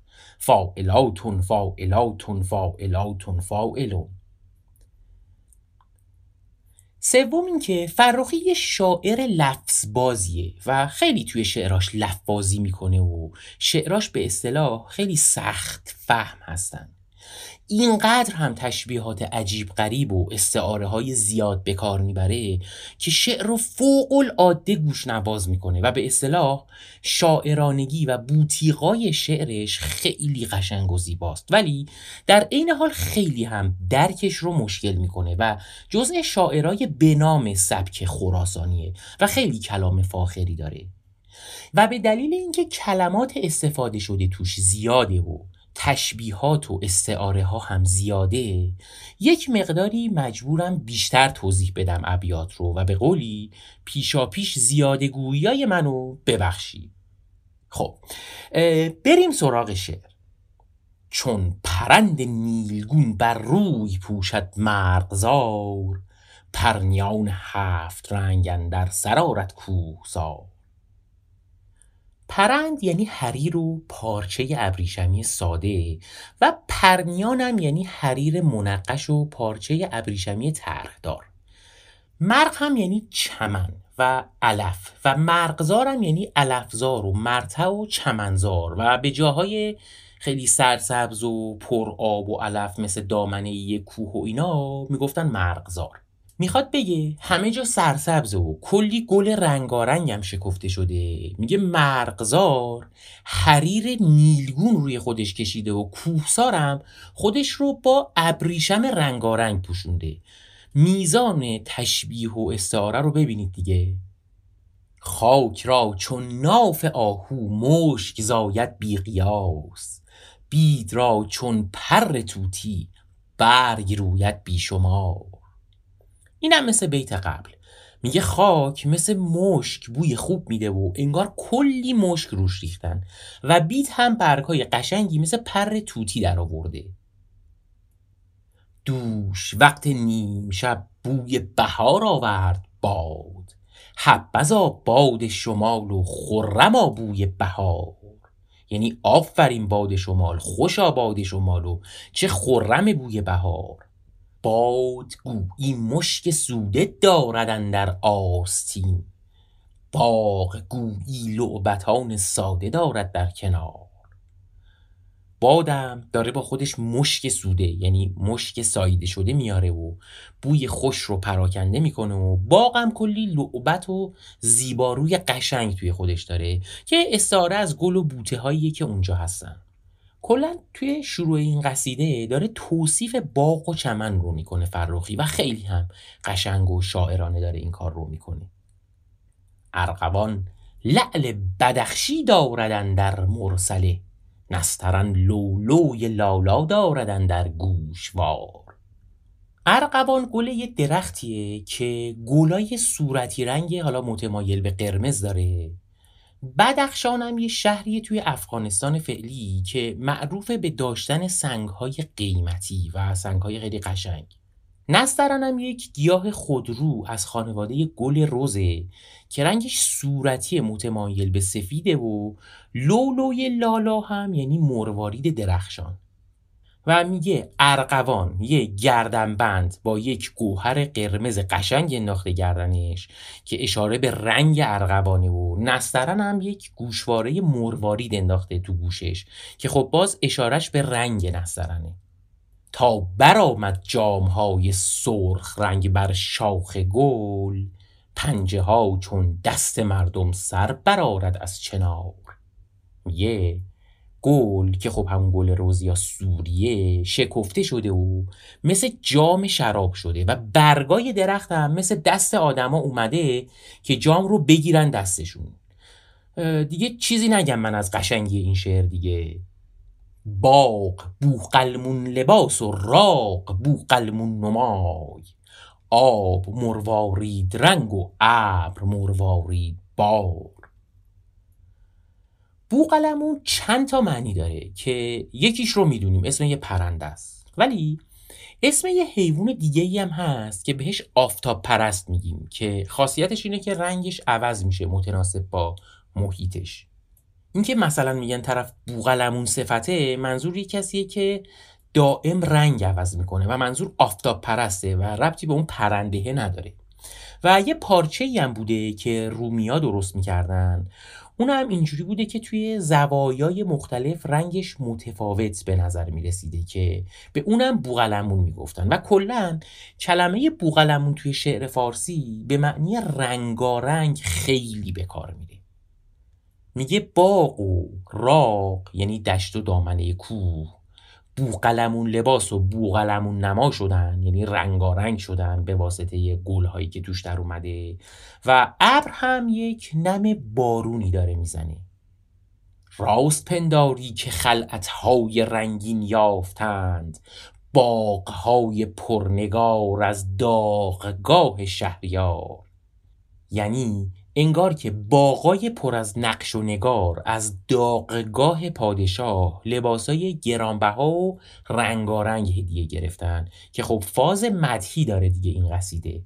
فائلاتون فائلاتون فائلاتون فائلون سوم اینکه فرخی یه شاعر لفظ بازیه و خیلی توی شعراش لفظ بازی می‌کنه و شعراش به اصطلاح خیلی سخت فهم هستن. اینقدر هم تشبیهات عجیب غریب و استعاره های زیاد به کار می‌بره که شعر رو فوق العاده گوش نواز می‌کنه و به اصطلاح شاعرانگی و بوتیقای شعرش خیلی قشنگ و زیباست. ولی در عین حال خیلی هم درکش رو مشکل می‌کنه و جزء شاعرای به نام سبک خراسانیه و خیلی کلام فاخری داره. و به دلیل اینکه کلمات استفاده شده توش زیاده و تشبیهات و استعاره ها هم زیاده یک مقداری مجبورم بیشتر توضیح بدم ابیات رو و به قولی پیشا پیش زیاده گویی منو ببخشی خب بریم سراغ شعر. چون پرند نیلگون بر روی پوشد مرغزار پرنیان هفت رنگ در سرارت کوهسار پرند یعنی حریر و پارچه ابریشمی ساده و پرنیان یعنی حریر منقش و پارچه ابریشمی طرحدار. مرغ هم یعنی چمن و علف و مرغزار هم یعنی علفزار و مرتع و چمنزار و به جاهای خیلی سرسبز و پر آب و علف مثل دامنه کوه و اینا می‌گفتن مرغزار. می‌خواد بگه همه جا سرسبزه و کلی گل رنگارنگ هم شکفته شده. میگه مرغزار حریر نیلگون روی خودش کشیده و کوهسارم خودش رو با ابریشم رنگارنگ پوشونده. میزان تشبیه و استعاره رو ببینید دیگه. خاک را چون ناف آهو مشک زاید بی قیاس. بید را چون پر توتی برگ رویت بی شمار اینم مثل بیت قبل. میگه خاک مثل مشک بوی خوب میده و انگار کلی مشک روش ریختن و بیت هم برگای قشنگی مثل پر توتی در آورده. دوش وقت نیم شب بوی بهار آورد باد. حبذا باد شمال و خرما بوی بهار. یعنی آفرین باد شمال خوشا باد شمال و چه خرم بوی بهار. باد گویی مشک سوده داردن در آستین. باغ گویی لعبتان ساده دارد در کنار. بادم داره با خودش مشک سوده یعنی مشک ساییده شده میاره و بوی خوش رو پراکنده می‌کنه و باغم کلی لعبت و زیباروی قشنگ توی خودش داره که استعاره از گل و بوته هایی که اونجا هستن. کلا توی شروع این قصیده داره توصیف باغ و چمن رو می‌کنه فرخی و خیلی هم قشنگ و شاعرانه داره این کار رو می‌کنه. ارغوان لعل بدخشی داردن در مرسله نسترن لولوی لالا داردن در گوشوار. ارغوان گل یه درختیه که گلای صورتی رنگ حالا متمایل به قرمز داره بدخشان هم یه شهری توی افغانستان فعلی که معروف به داشتن سنگهای قیمتی و سنگهای خیلی قشنگ. نسترن هم یک گیاه خودرو از خانواده گل روزه که رنگش صورتی متمایل به سفیده و لولوی لالا هم یعنی مروارید درخشان. و میگه ارقوان یه گردنبند با یک گوهر قرمز قشنگ انداخته گردنش که اشاره به رنگ ارقوانه و نسترن هم یک گوشواره مروارید انداخته تو گوشش که خب باز اشارش به رنگ نسترنه. تا برآمد جامهای سرخ رنگ بر شاخ گل پنجه ها چون دست مردم سر برارد از چنار. یه گل که خب همون گل روزیا سوریه شکفته شده و مثل جام شراب شده و برگای درخت هم مثل دست آدما اومده که جام رو بگیرن دستشون. دیگه چیزی نگم من از قشنگی این شعر دیگه. باغ بوقلمون لباس و راق بوقلمون نمای. آب مروارید رنگ و ابر مروارید بار بوقلمون چند تا معنی داره که یکیش رو می‌دونیم. اسم یه پرنده است. ولی اسم یه حیوان دیگه ای هم هست که بهش آفتاب پرست میگیم که خاصیتش اینه که رنگش عوض میشه متناسب با محیطش. اینکه مثلا میگن طرف بوغلمون صفته منظور یه کسیه که دائم رنگ عوض می‌کنه و منظور آفتاب پرسته و ربطی به اون پرندهه نداره. و یه پارچه هم بوده که رومیا درست می‌کردن. اون هم اینجوری بوده که توی زوایای مختلف رنگش متفاوت به نظر می‌رسیده که به اونم بوغلمون می‌گفتن. و کلا کلمه بوغلمون توی شعر فارسی به معنی رنگارنگ خیلی به کار میره. میگه باغ و راق یعنی دشت و دامنه کوه. بوقلمون لباس و بوقلمون نما شدن یعنی رنگارنگ شدن به واسطه گل هایی که توش در اومده. و ابر هم یک نم بارونی داره می‌زنه. راست پنداری که خلعت های رنگین یافتند. باغ های پرنگار از داغگاه شهریار. یعنی انگار که باغای پر از نقش و نگار از داغگاه پادشاه لباسای گرانبها و رنگارنگ هدیه گرفتن که خب فاز مدهی داره دیگه این قصیده.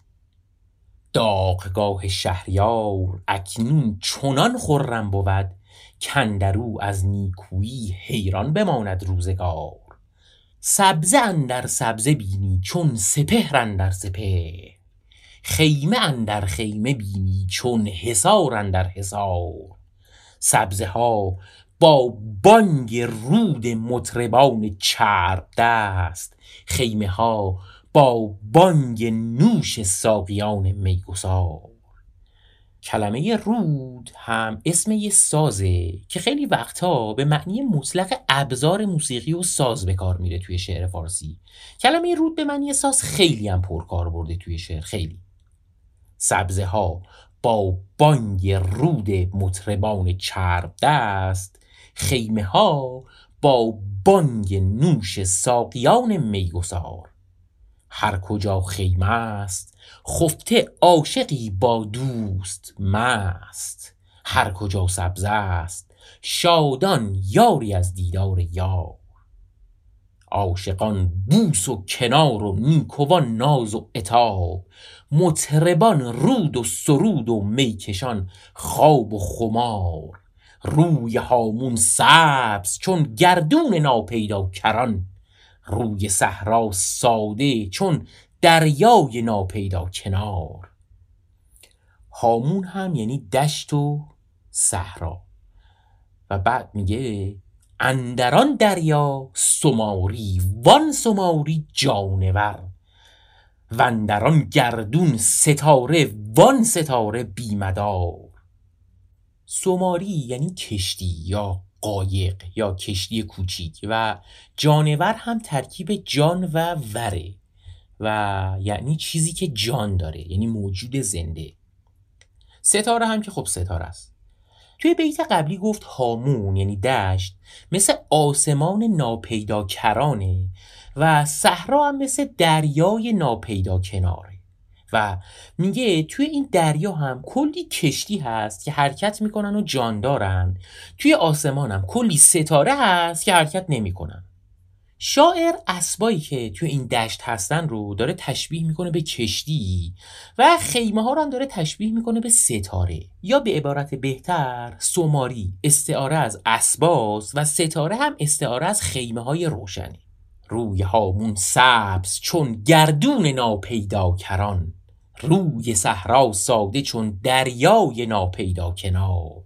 داغگاه شهریار اکنون چنان خرم بود کندرو از نیکویی حیران بماند روزگار. سبزه اندر سبزه بینی چون سپهر اندر سپهر. خیمه اندر خیمه بینی چون حصار اندر حصار. سبزه ها با بانگ رود مطربان چرب دست خیمه ها با بانگ نوش ساقیان میگسار. کلمه رود هم اسم یه سازه که خیلی وقتها به معنی مطلق ابزار موسیقی و ساز به کار میره توی شعر فارسی. کلمه رود به معنی ساز خیلی هم پرکار برده توی شعر خیلی. سبزه ها با بانگ رود مطربان چرب دست خیمه ها با بانگ نوش ساقیان میگسار هر کجا خیمه است خفته عاشقی با دوست مست. هر کجا سبزه است شادان یاری از دیدار یار. عاشقان بوس و کنار و نیکوان ناز و اتاب مطربان رود و سرود و میکشان خواب و خمار. روی هامون سبز چون گردون ناپیدا کران. روی صحرا ساده چون دریای ناپیدا کنار. هامون هم یعنی دشت و صحرا. و بعد میگه اندران دریا سماری وان سماری جانور. وندران گردون ستاره وان ستاره بیمدار. سماری یعنی کشتی یا قایق یا کشتی کوچیک و جانور هم ترکیب جان و وره و یعنی چیزی که جان داره یعنی موجود زنده. ستاره هم که خب ستاره است. توی بیت قبلی گفت هامون یعنی دشت مثل آسمان ناپیدا کرانه و صحرا هم مثل دریای ناپیدا کناره و میگه توی این دریا هم کلی کشتی هست که حرکت می‌کنن و جان دارن. توی آسمان هم کلی ستاره هست که حرکت نمی‌کنن. شاعر اسبایی که توی این دشت هستن رو داره تشبیه می‌کنه به کشتی و خیمه ها رو هم داره تشبیه می‌کنه به ستاره. یا به عبارت بهتر سوماری استعاره از اسباز و ستاره هم استعاره از خیمه های روشنه. روی هامون سبز چون گردون ناپیدا کران روی صحرا ساده چون دریای ناپیدا کنار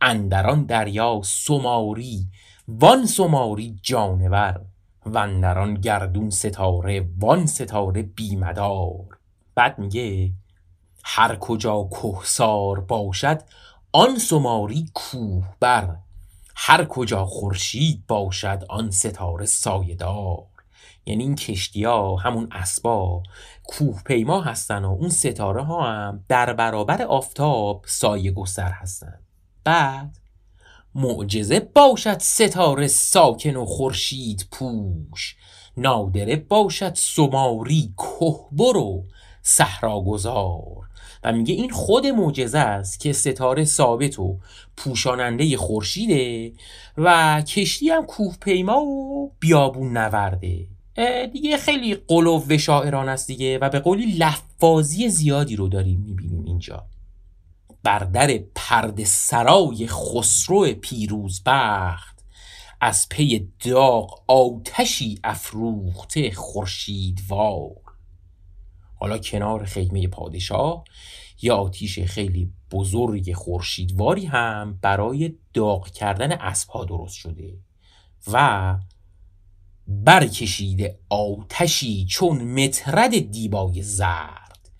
اندران دریا سماری وان سماری جانور وندران گردون ستاره وان ستاره بیمدار. بعد میگه هر کجا کوهسار باشد آن سماری کوه بر هر کجا خورشید باشد آن ستاره سایدار یعنی این کشتی ها همون اسبا کوه پیما هستن و اون ستاره ها هم در برابر آفتاب سایه گستر هستن. بعد معجزه باشد ستاره ساکن و خورشید پوش. نادره باشد سماری کهبر و صحراگذار و میگه این خود معجزه است که ستاره ثابت و پوشاننده خورشیده و کشتی هم کوه پیما و بیابون نورده. دیگه خیلی قلوب شاعران است دیگه و به قولی لفاظی زیادی رو داریم می‌بینیم اینجا. بر در پرد سرای خسرو پیروزبخت از پی داغ آتشی افروخته خورشیدوار. حالا کنار خیمه پادشاه یه آتیش خیلی بزرگ خورشیدواری هم برای داغ کردن اسبها درست شده و برکشیده آتشی چون مترد دیبای زرد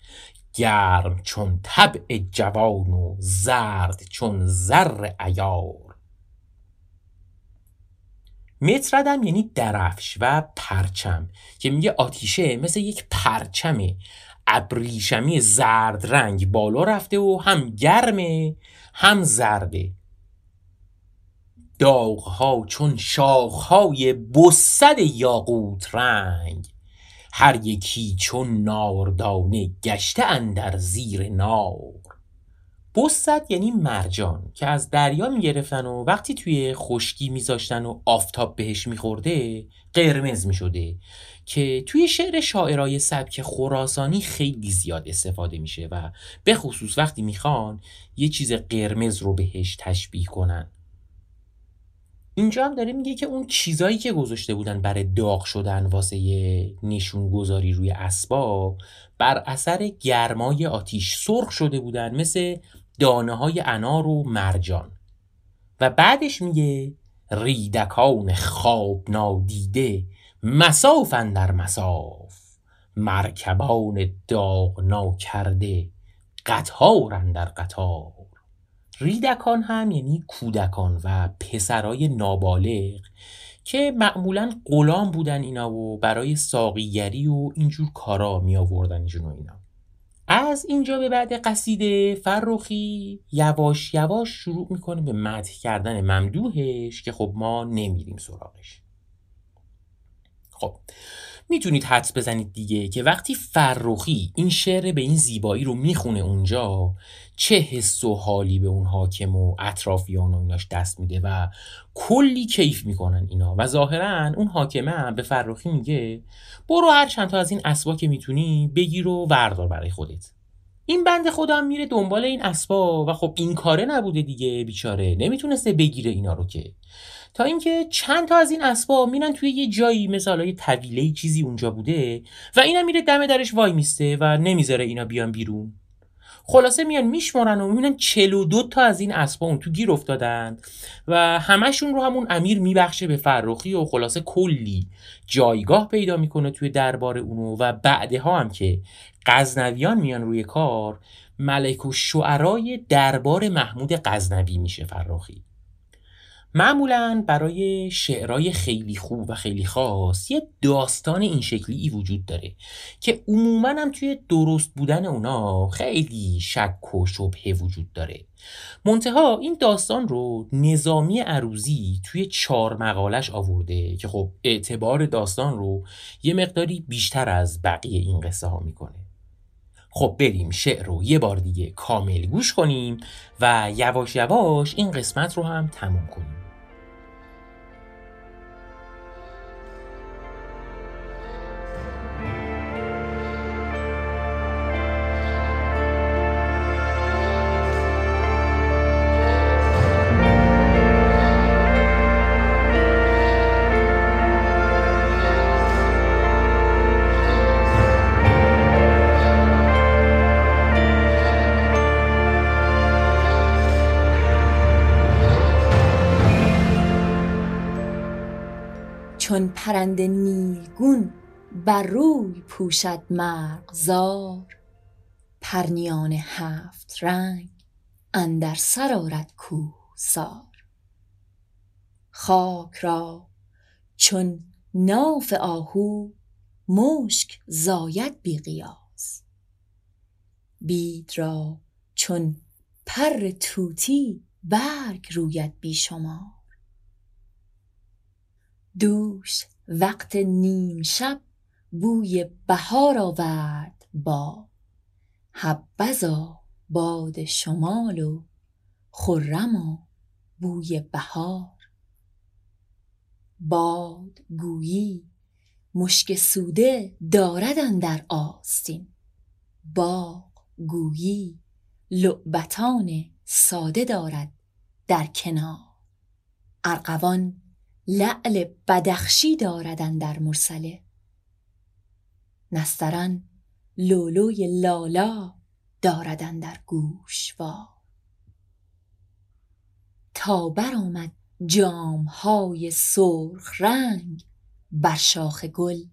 گرم چون طبع جوان و زرد چون زر ایار متردم یعنی درفش و پرچم که میگه آتیشه مثل یک پرچم ابریشمی زرد رنگ بالا رفته و هم گرمه هم زرده داغها چون شاخهای بسد یاقوت رنگ هر یکی چون ناردانه گشته اندر زیر نار بسد یعنی مرجان که از دریا می‌گرفتن و وقتی توی خشکی میذاشتن و آفتاب بهش میخورده قرمز می‌شده که توی شعر شاعرای سبک خراسانی خیلی زیاد استفاده میشه و به خصوص وقتی می‌خوان یه چیز قرمز رو بهش تشبیه کنن. اینجا هم داره میگه که اون چیزایی که گذاشته بودن برای داغ شدن واسه نشون گذاری روی اسباب بر اثر گرمای آتیش سرخ شده بودن مثل دانه های انار و مرجان. و بعدش میگه ریدکان خواب نادیده مساف در مساف مرکبان داغ ناکرده قطار در قطار. ریدکان هم یعنی کودکان و پسرای نابالغ که معمولا غلام بودن اینا و برای ساقیگری و اینجور کارا می آوردن اینا. از اینجا به بعد قصیده فرخی یواش یواش شروع می‌کنه به مدح کردن ممدوحش که خب ما نمیریم سراغش. خب می‌تونید حدس بزنید دیگه که وقتی فرخی این شعر به این زیبایی رو می‌خونه اونجا چه حس و حالی به اون حاکم و اطرافیان و ایناش دست میده و کلی کیف می‌کنن اینا. و ظاهرا اون حاکمه به فرخی میگه برو هر چند تا از این اسبا که می‌تونی بگیر و وردار برای خودت. این بند خودم میره دنبال این اسبا و خب این کاره نبوده دیگه بیچاره. نمی‌تونسته بگیره اینا رو که. تا اینکه چند تا از این اسباب میرن توی یه جایی مثل یه طویله چیزی اونجا بوده و اینا میره دم درش وای میسته و نمی‌ذاره اینا بیان بیرون. خلاصه میان میشمارن و می‌بینن 42 تا از این اسبا اون تو گیر افتادن و همشون رو همون امیر میبخشه به فرخی و خلاصه کلی جایگاه پیدا می‌کنه توی دربار اونو و بعدها هم که غزنویان میان روی کار ملک و شعرای دربار محمود غزنوی میشه فرخی. معمولا برای شعرهای خیلی خوب و خیلی خاص یه داستان این شکلی ای وجود داره که عموما هم توی درست بودن اونا خیلی شک و شبهه وجود داره. منتها این داستان رو نظامی عروزی توی چهار مقالش آورده که خب اعتبار داستان رو یه مقداری بیشتر از بقیه این قصه ها می‌کنه. خب بریم شعر رو یه بار دیگه کامل گوش کنیم و یواش یواش این قسمت رو هم تموم کنیم. پرند نیلگون بر روی پوشد مرغزار. پرنیان هفت رنگ اندر سر آرد کوهسار. خاک را چون ناف آهو مشک زاید بی قیاس. بید را چون پر طوطی برگ روید بی شمار. دوش وقت نیم شب بوی بهار آورد باد حبذا باد شمال و خرما بوی بهار. باد گویی مشک سوده دارد اندر آستین. باغ گویی لعبتان ساده دارد در کنار. ارغوان لعل بدخشی دارد اندر مرسله. نسترن لولوی لالا دارد اندر گوشوار تا برآمد جامهای سرخ رنگ بر شاخ گل.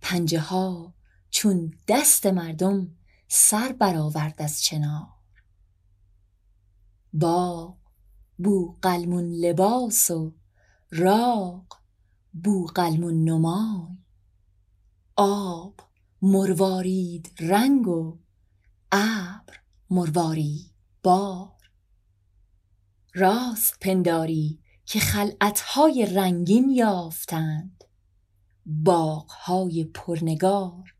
پنجه ها چون دست مردم سر برآورد از چنار. باغ بوقلمون لباس و راغ بوقلمون نمای. آب مروارید رنگ و ابر مروارید بار. راست پنداری که خلعتهای رنگین یافتند. باغهای پرنگار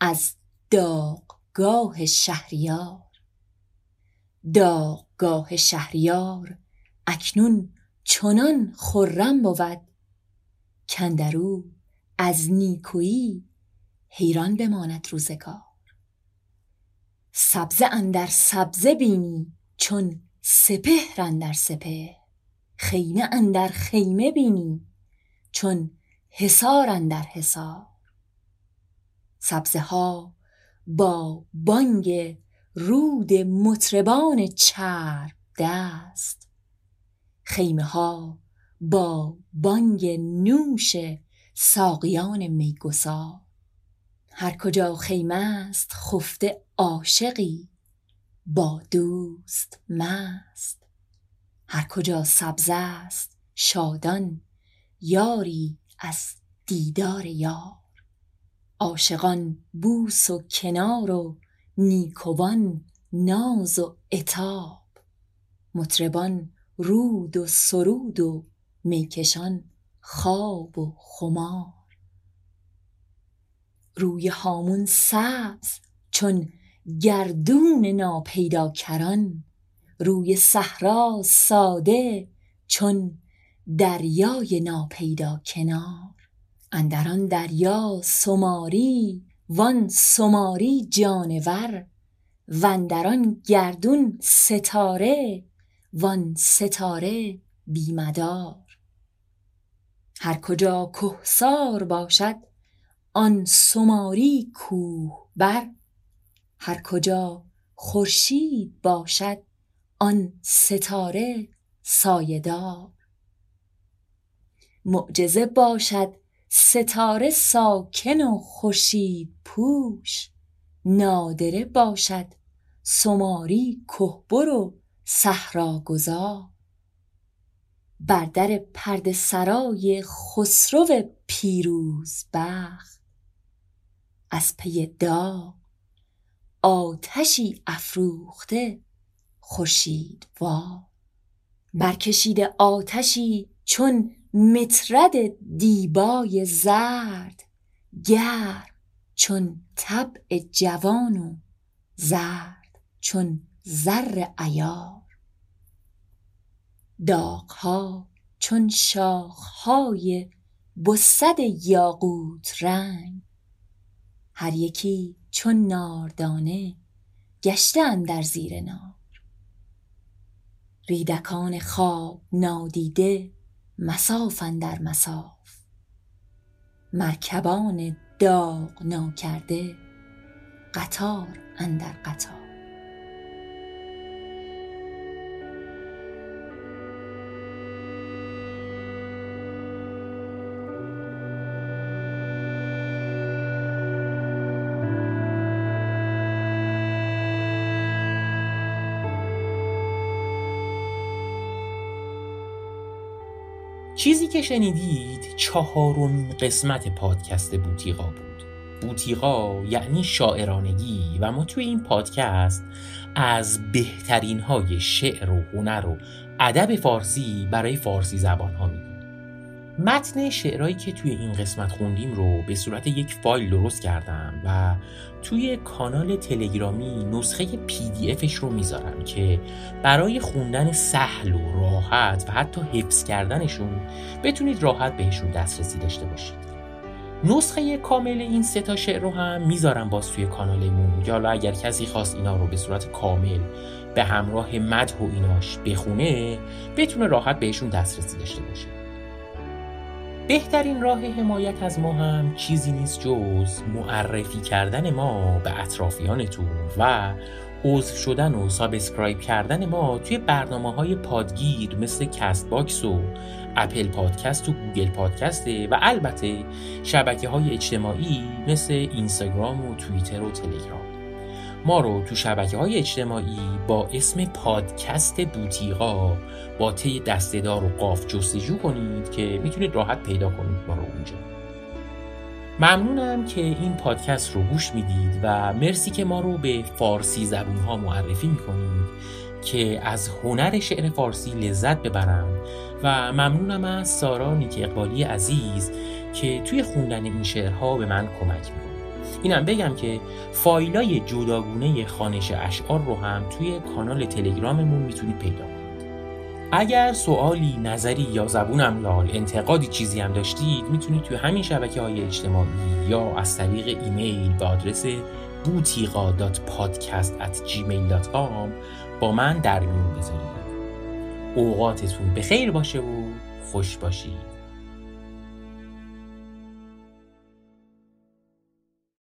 از داغگاه شهریار. داغگاه شهریار اکنون چنان خرم بود کاندرو از نیکویی حیران بماند روزگار. سبزه اندر سبزه بینی چون سپهر اندر سپهر. خیمه اندر خیمه بینی چون حصار اندر حصار. سبزه ها با بانگ رود مطربان چرب دست خیمه ها با بانگ نوش ساقیان میگسار هر کجا خیمه است خفته عاشقی با دوست مست. هر کجا سبزه است شادان یاری از دیدار یار. عاشقان بوس و کنار و نیکوان ناز و عتاب. مطربان رود و سرود و میکشان خواب و خمار. روی هامون سبز چون گردون ناپیداکران روی صحرا ساده چون دریای ناپیدا کنار اندر آن دریا سماری وان سماری جانور واندر آن گردون ستاره وان ستاره بی مدار. هر کجا کهسار باشد آن سماری کوه بر. هر کجا خورشید باشد آن ستاره سایه دار. معجزه باشد ستاره ساکن و خورشید پوش. نادره باشد سماری کهبر و صحراگذار بر در پرده سرای خسرو پیروزبخت از پی داغ آتشی افروخته خورشیدوار برکشیده آتشی چون مطرد دیبای زرد گرم چون طبع جوان و زرد چون زر عیار. داغها چون شاخهای بسد یاقوت رنگ. هر یکی چون ناردانه گشته اندر زیر نار. ریدکان خواب نادیده مصاف اندر مصاف مرکبان داغ ناکرده قطار اندر قطار. چیزی که شنیدید چهارمین قسمت پادکست بوتیقا بود. بوتیقا یعنی شاعرانگی و ما توی این پادکست از بهترین های شعر و هنر و ادب فارسی برای فارسی زبان ها میگیم. متن شعرهایی که توی این قسمت خوندیم رو به صورت یک فایل درست کردم و توی کانال تلگرامی نسخه پی دی افش رو می‌ذارم که برای خوندن سهل و راحت و حتی حفظ کردنشون بتونید راحت بهشون دسترسی داشته باشید. نسخه کامل این سه تا شعر رو هم می‌ذارم باز توی کانالمون. یا حالا اگر کسی خواست اینا رو به صورت کامل به همراه مدح و ایناش بخونه بتونه راحت بهشون دسترسی داشته باشه. بهترین راه حمایت از ما هم چیزی نیست جز معرفی کردن ما به اطرافیانتون و عضو شدن و subscribe کردن ما توی برنامه های پادگیر مثل Castbox و Apple Podcast و Google Podcast ه و البته شبکه های اجتماعی مثل اینستاگرام و توییتر و تلگرام. ما رو تو شبکه های اجتماعی با اسم پادکست بوتیقا با طی دسته‌دار و قاف جستجو کنید که می‌تونید راحت پیدا کنید ما رو اونجا. ممنونم که این پادکست رو گوش می‌دید و مرسی که ما رو به فارسی زبون ها معرفی می‌کنید که از هنر شعر فارسی لذت ببرند و ممنونم از سارا نیک اقبالی عزیز که توی خوندن این شعرها به من کمک می‌کنه. اینم بگم که فایلای جداگونه خانش اشعار رو هم توی کانال تلگراممون می‌تونید پیدا کنید. اگر سوالی، نظری یا زبونم لال انتقادی چیزی هم داشتید می‌تونید توی همین شبکه های اجتماعی یا از طریق ایمیل به آدرس butiqa.podcast@gmail.com با من در میون بذارید. اوقاتتون به خیر باشه و خوش باشید.